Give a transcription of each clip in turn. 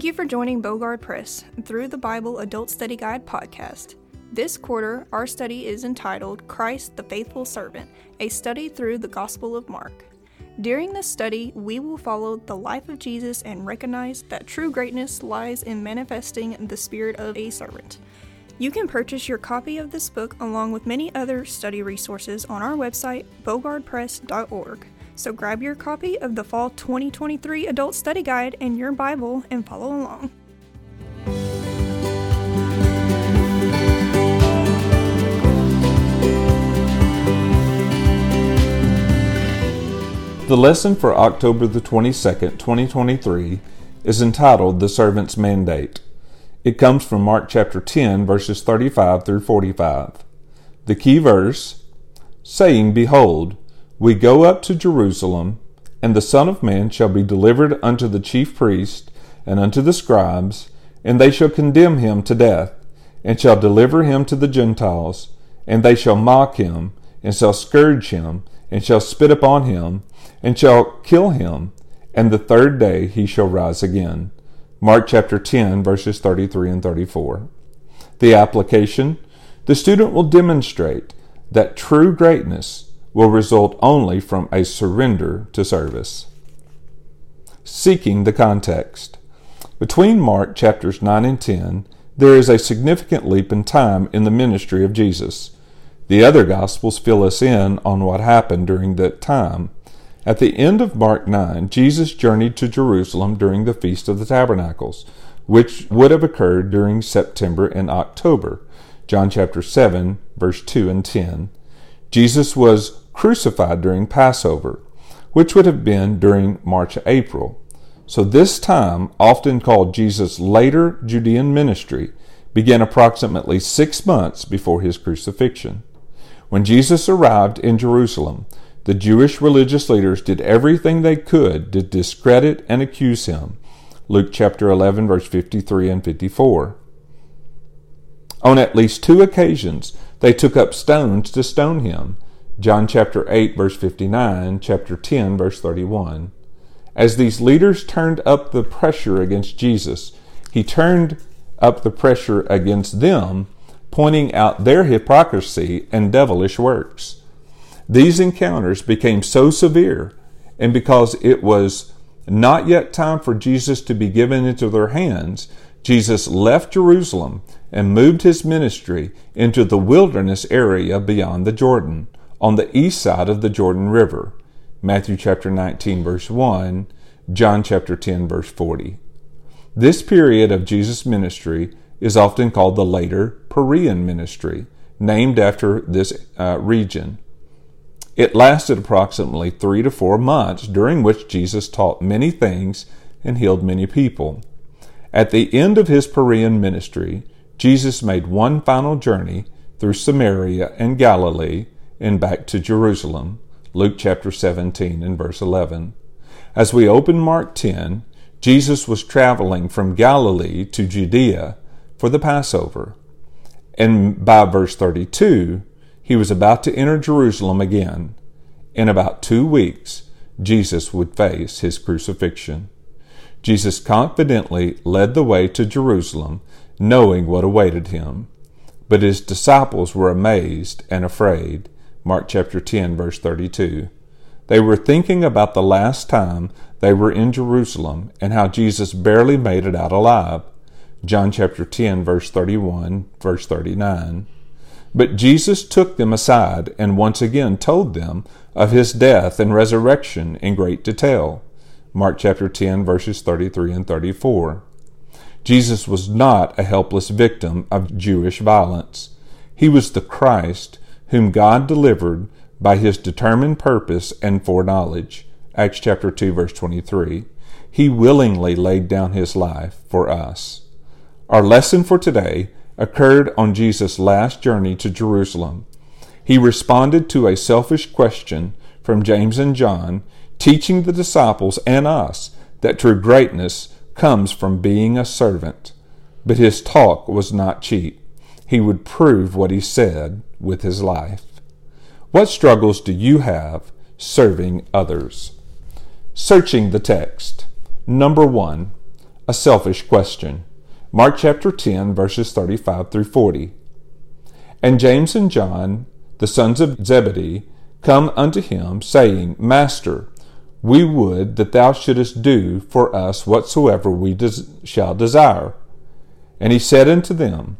Thank you for joining Bogard Press through the Bible Adult Study Guide podcast. This quarter, our study is entitled Christ the Faithful Servant, a study through the Gospel of Mark. During this study, we will follow the life of Jesus and recognize that true greatness lies in manifesting the spirit of a servant. You can purchase your copy of this book along with many other study resources on our website, bogardpress.org. So grab your copy of the Fall 2023 Adult Study Guide and your Bible and follow along. The lesson for October the 22nd, 2023 is entitled The Servant's Mandate. It comes from Mark chapter 10, verses 35 through 45. The key verse, saying, Behold, we go up to Jerusalem, and the Son of Man shall be delivered unto the chief priests and unto the scribes, and they shall condemn him to death, and shall deliver him to the Gentiles, and they shall mock him, and shall scourge him, and shall spit upon him, and shall kill him, and the third day he shall rise again. Mark chapter 10, verses 33 and 34. The application The student will demonstrate that true greatness will result only from a surrender to service. Seeking the context. Between Mark chapters 9 and 10, there is a significant leap in time in the ministry of Jesus. The other Gospels fill us in on what happened during that time. At the end of Mark 9, Jesus journeyed to Jerusalem during the Feast of the Tabernacles, which would have occurred during September and October. John chapter 7, verse 2 and 10. Jesus was crucified during Passover, which would have been during March April. So this time, often called Jesus' later Judean ministry, began approximately six months before his crucifixion. When Jesus arrived in Jerusalem, the Jewish religious leaders did everything they could to discredit and accuse him. Luke chapter 11, verse 53 and 54. On at least two occasions, they took up stones to stone him. John chapter 8, verse 59, chapter 10, verse 31. As these leaders turned up the pressure against Jesus, he turned up the pressure against them, pointing out their hypocrisy and devilish works. These encounters became so severe, and because it was not yet time for Jesus to be given into their hands, Jesus left Jerusalem and moved his ministry into the wilderness area beyond the Jordan, on the east side of the Jordan River. Matthew chapter 19 verse 1, John chapter 10 verse 40. This period of Jesus' ministry is often called the later Perean ministry, named after this uh, region. It lasted approximately three to four months, during which Jesus taught many things and healed many people. At the end of his Perean ministry, Jesus made one final journey through Samaria and Galilee and back to Jerusalem. Luke chapter 17 and verse 11. As we open Mark 10, Jesus was traveling from Galilee to Judea for the Passover. And by verse 32, he was about to enter Jerusalem again. In about two weeks, Jesus would face his crucifixion. Jesus confidently led the way to Jerusalem, knowing what awaited him. But his disciples were amazed and afraid. Mark chapter 10 verse 32. They were thinking about the last time they were in Jerusalem and how Jesus barely made it out alive. John chapter 10 verse 31 verse 39. But Jesus took them aside and once again told them of his death and resurrection in great detail. Mark chapter 10, verses 33 and 34. Jesus was not a helpless victim of Jewish violence. He was the Christ whom God delivered by his determined purpose and foreknowledge. Acts chapter 2, verse 23. He willingly laid down his life for us. Our lesson for today occurred on Jesus' last journey to Jerusalem. He responded to a selfish question from James and John, teaching the disciples and us that true greatness comes from being a servant. But his talk was not cheap. He would prove what he said with his life. What struggles do you have serving others? Searching the text. Number one, a selfish question. Mark chapter 10, verses 35 through 40. And James and John, the sons of Zebedee, come unto him, saying, Master, we would that thou shouldest do for us whatsoever we des- shall desire. And he said unto them,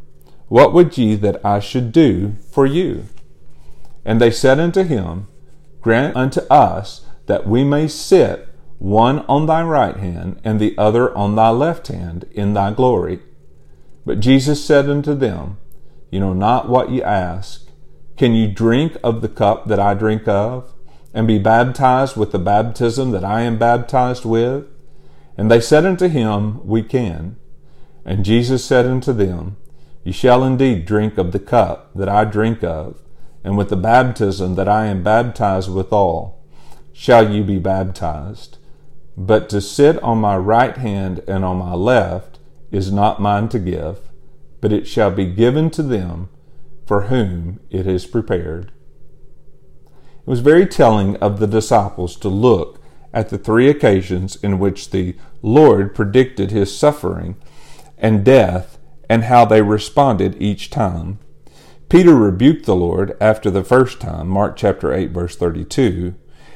What would ye that I should do for you? And they said unto him, Grant unto us that we may sit one on thy right hand and the other on thy left hand in thy glory. But Jesus said unto them, You know not what ye ask. Can you drink of the cup that I drink of, and be baptized with the baptism that I am baptized with? And they said unto him, We can. And Jesus said unto them, Ye shall indeed drink of the cup that I drink of, and with the baptism that I am baptized withal, shall you be baptized. But to sit on my right hand and on my left is not mine to give, but it shall be given to them for whom it is prepared. It was very telling of the disciples to look at the three occasions in which the Lord predicted his suffering and death and how they responded each time. Peter rebuked the Lord after the first time, Mark chapter 8 verse 32,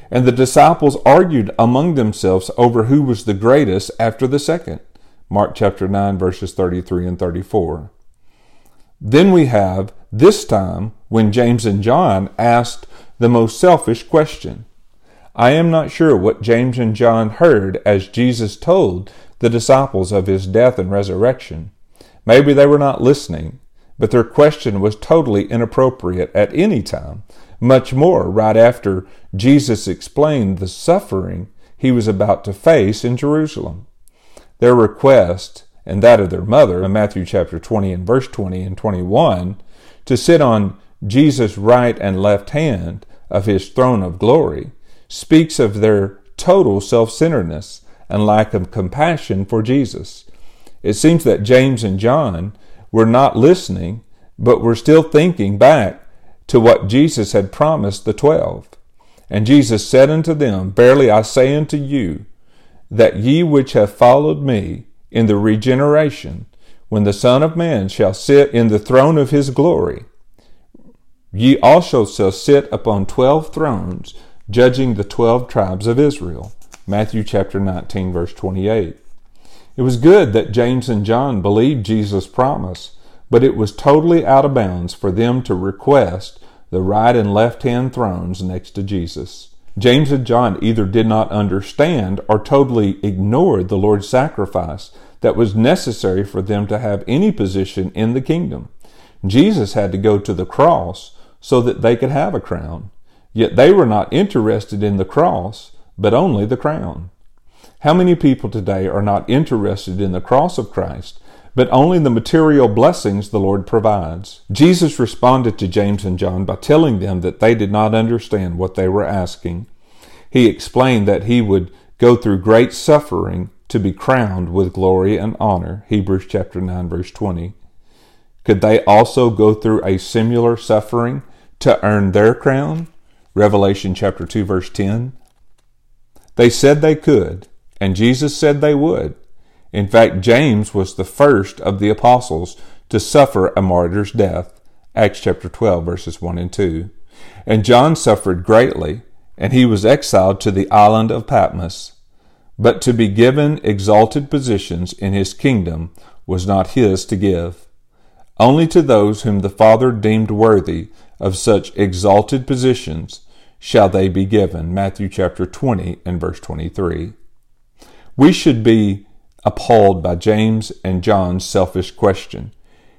and the disciples argued among themselves over who was the greatest after the second, Mark chapter 9 verses 33 and 34. Then we have this time when James and John asked the most selfish question. I am not sure what James and John heard as Jesus told the disciples of his death and resurrection. Maybe they were not listening, but their question was totally inappropriate at any time, much more right after Jesus explained the suffering he was about to face in Jerusalem. Their request and that of their mother in Matthew chapter 20 and verse 20 and 21 to sit on Jesus' right and left hand of his throne of glory speaks of their total self centeredness and lack of compassion for Jesus. It seems that James and John were not listening, but were still thinking back to what Jesus had promised the twelve. And Jesus said unto them, Verily I say unto you, that ye which have followed me in the regeneration, when the Son of Man shall sit in the throne of his glory, ye also shall sit upon twelve thrones, judging the twelve tribes of Israel. Matthew chapter 19, verse 28. It was good that James and John believed Jesus' promise, but it was totally out of bounds for them to request the right and left hand thrones next to Jesus. James and John either did not understand or totally ignored the Lord's sacrifice that was necessary for them to have any position in the kingdom. Jesus had to go to the cross so that they could have a crown. Yet they were not interested in the cross, but only the crown. How many people today are not interested in the cross of Christ, but only the material blessings the Lord provides? Jesus responded to James and John by telling them that they did not understand what they were asking. He explained that he would go through great suffering to be crowned with glory and honor. Hebrews chapter 9 verse 20. Could they also go through a similar suffering to earn their crown? Revelation chapter 2 verse 10. They said they could, and Jesus said they would. In fact, James was the first of the apostles to suffer a martyr's death. Acts chapter 12 verses 1 and 2. And John suffered greatly, and he was exiled to the island of Patmos. But to be given exalted positions in his kingdom was not his to give. Only to those whom the Father deemed worthy of such exalted positions shall they be given. Matthew chapter 20 and verse 23. We should be appalled by James and John's selfish question.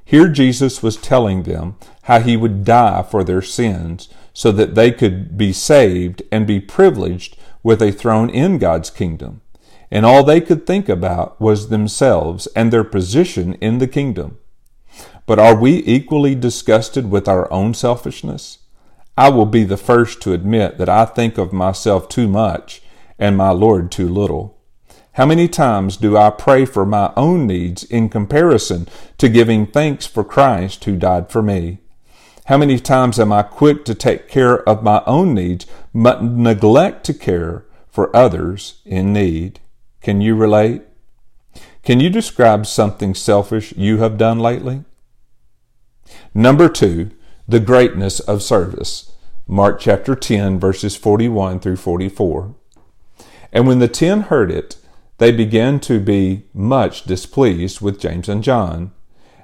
Here Jesus was telling them how he would die for their sins so that they could be saved and be privileged with a throne in God's kingdom and all they could think about was themselves and their position in the kingdom. But are we equally disgusted with our own selfishness? I will be the first to admit that I think of myself too much and my Lord too little. How many times do I pray for my own needs in comparison to giving thanks for Christ who died for me? How many times am I quick to take care of my own needs but neglect to care for others in need? Can you relate? Can you describe something selfish you have done lately? Number two, the greatness of service. Mark chapter 10, verses 41 through 44. And when the ten heard it, they began to be much displeased with James and John.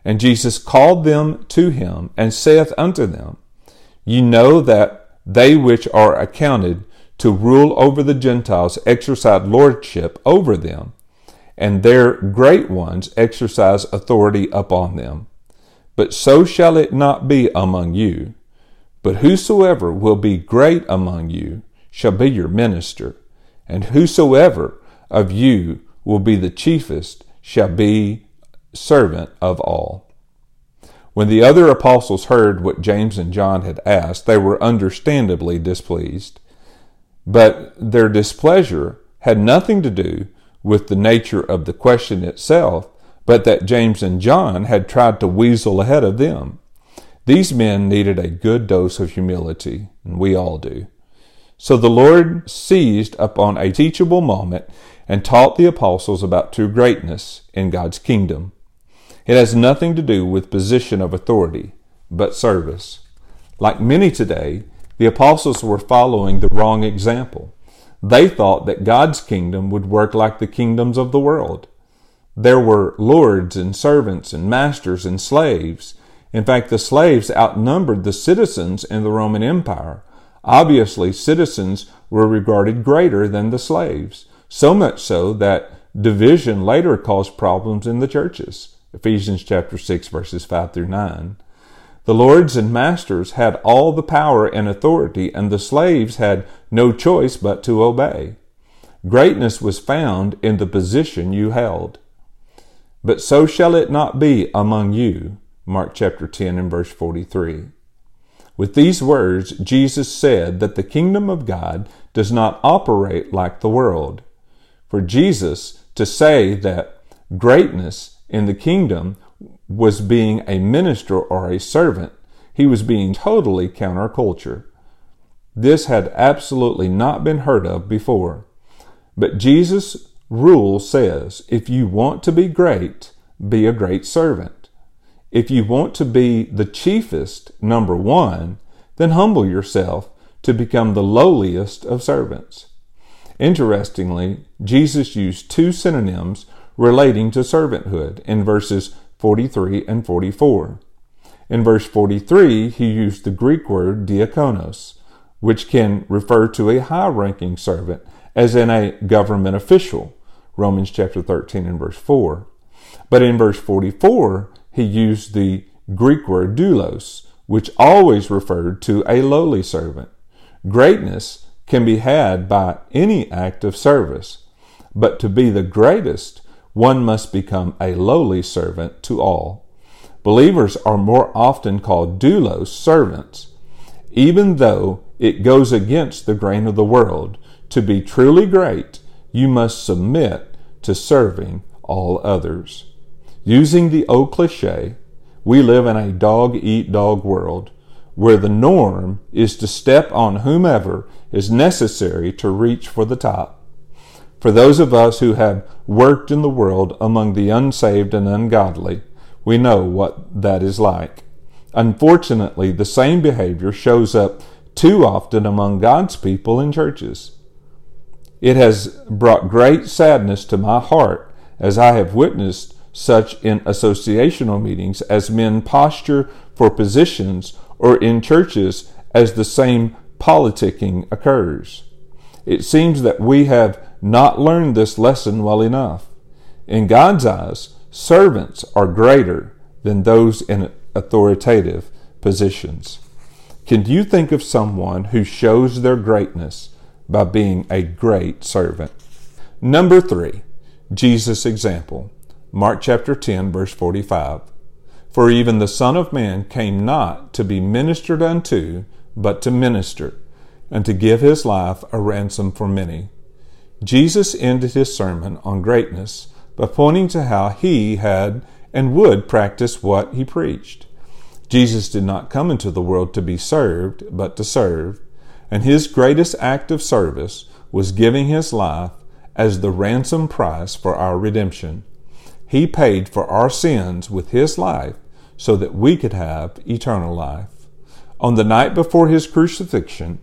And Jesus called them to him and saith unto them, Ye know that they which are accounted to rule over the Gentiles exercise lordship over them, and their great ones exercise authority upon them. But so shall it not be among you. But whosoever will be great among you shall be your minister, and whosoever of you will be the chiefest shall be servant of all. When the other apostles heard what James and John had asked, they were understandably displeased. But their displeasure had nothing to do with the nature of the question itself, but that James and John had tried to weasel ahead of them. These men needed a good dose of humility, and we all do. So the Lord seized upon a teachable moment and taught the apostles about true greatness in God's kingdom. It has nothing to do with position of authority, but service. Like many today, the apostles were following the wrong example. They thought that God's kingdom would work like the kingdoms of the world. There were lords and servants and masters and slaves. In fact, the slaves outnumbered the citizens in the Roman Empire. Obviously, citizens were regarded greater than the slaves, so much so that division later caused problems in the churches. Ephesians chapter 6 verses 5 through 9. The lords and masters had all the power and authority, and the slaves had no choice but to obey. Greatness was found in the position you held. But so shall it not be among you. Mark chapter 10 and verse 43. With these words, Jesus said that the kingdom of God does not operate like the world. For Jesus to say that greatness in the kingdom was being a minister or a servant, he was being totally counterculture. This had absolutely not been heard of before. But Jesus' rule says if you want to be great, be a great servant. If you want to be the chiefest, number one, then humble yourself to become the lowliest of servants. Interestingly, Jesus used two synonyms relating to servanthood in verses 43 and 44. In verse 43, he used the Greek word diakonos, which can refer to a high ranking servant, as in a government official. Romans chapter 13 and verse 4. But in verse 44, he used the Greek word doulos, which always referred to a lowly servant. Greatness can be had by any act of service, but to be the greatest, one must become a lowly servant to all. Believers are more often called doulos, servants, even though it goes against the grain of the world. To be truly great, you must submit to serving all others. Using the old cliche, we live in a dog eat dog world where the norm is to step on whomever is necessary to reach for the top. For those of us who have worked in the world among the unsaved and ungodly, we know what that is like. Unfortunately, the same behavior shows up too often among God's people in churches. It has brought great sadness to my heart as I have witnessed such in associational meetings as men posture for positions or in churches as the same politicking occurs. It seems that we have not learned this lesson well enough. In God's eyes, servants are greater than those in authoritative positions. Can you think of someone who shows their greatness by being a great servant? Number three, Jesus' example. Mark chapter 10, verse 45. For even the Son of Man came not to be ministered unto, but to minister, and to give his life a ransom for many. Jesus ended his sermon on greatness by pointing to how he had and would practice what he preached. Jesus did not come into the world to be served, but to serve, and his greatest act of service was giving his life as the ransom price for our redemption. He paid for our sins with His life so that we could have eternal life. On the night before His crucifixion,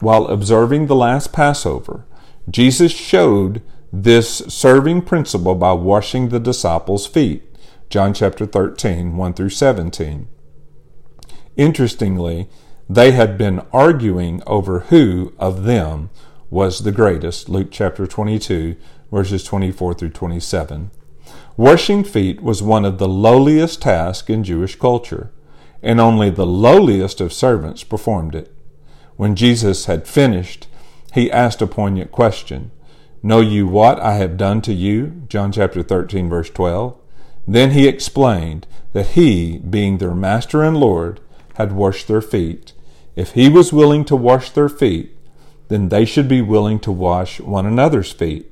while observing the last Passover, Jesus showed this serving principle by washing the disciples' feet. John chapter 13, 1 through 17. Interestingly, they had been arguing over who of them was the greatest. Luke chapter 22, verses 24 through 27. Washing feet was one of the lowliest tasks in Jewish culture, and only the lowliest of servants performed it. When Jesus had finished, he asked a poignant question Know you what I have done to you? John chapter 13, verse 12. Then he explained that he, being their master and Lord, had washed their feet. If he was willing to wash their feet, then they should be willing to wash one another's feet.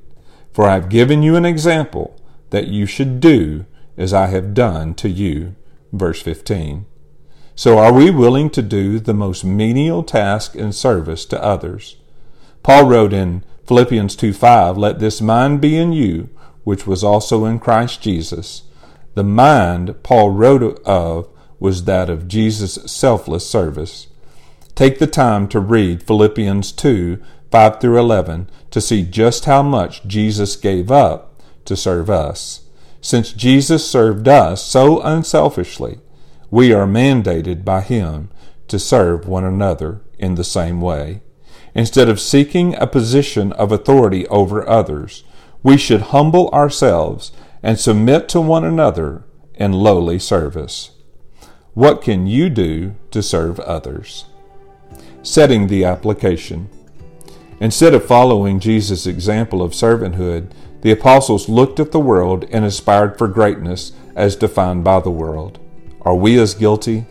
For I have given you an example that you should do as I have done to you. Verse 15. So are we willing to do the most menial task in service to others? Paul wrote in Philippians 2 5, Let this mind be in you, which was also in Christ Jesus. The mind Paul wrote of was that of Jesus' selfless service. Take the time to read Philippians 2 5 through 11 to see just how much Jesus gave up to serve us. Since Jesus served us so unselfishly, we are mandated by Him to serve one another in the same way. Instead of seeking a position of authority over others, we should humble ourselves and submit to one another in lowly service. What can you do to serve others? Setting the application. Instead of following Jesus' example of servanthood, the apostles looked at the world and aspired for greatness as defined by the world. Are we as guilty?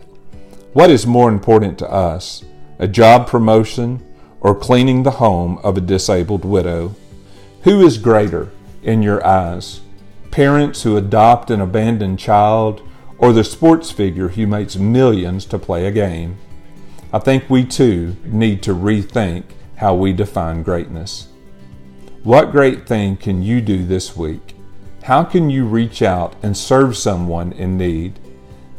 What is more important to us, a job promotion or cleaning the home of a disabled widow? Who is greater in your eyes? Parents who adopt an abandoned child or the sports figure who makes millions to play a game? I think we too need to rethink how we define greatness. What great thing can you do this week? How can you reach out and serve someone in need?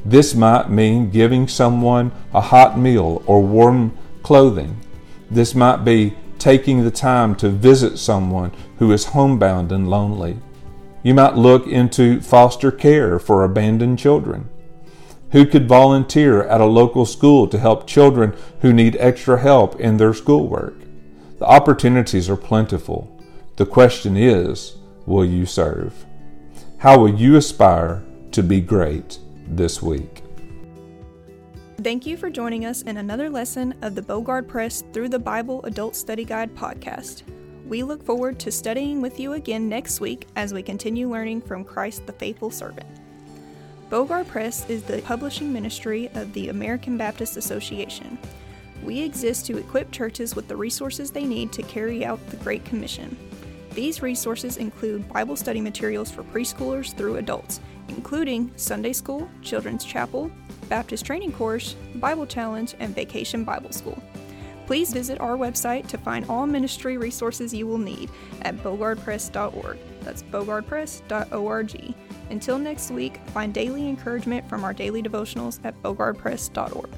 This might mean giving someone a hot meal or warm clothing. This might be taking the time to visit someone who is homebound and lonely. You might look into foster care for abandoned children. Who could volunteer at a local school to help children who need extra help in their schoolwork? The opportunities are plentiful. The question is, will you serve? How will you aspire to be great this week? Thank you for joining us in another lesson of the Bogard Press Through the Bible Adult Study Guide podcast. We look forward to studying with you again next week as we continue learning from Christ the faithful servant. Bogard Press is the publishing ministry of the American Baptist Association. We exist to equip churches with the resources they need to carry out the Great Commission. These resources include Bible study materials for preschoolers through adults, including Sunday School, Children's Chapel, Baptist Training Course, Bible Challenge, and Vacation Bible School. Please visit our website to find all ministry resources you will need at bogardpress.org. That's bogardpress.org. Until next week, find daily encouragement from our daily devotionals at bogardpress.org.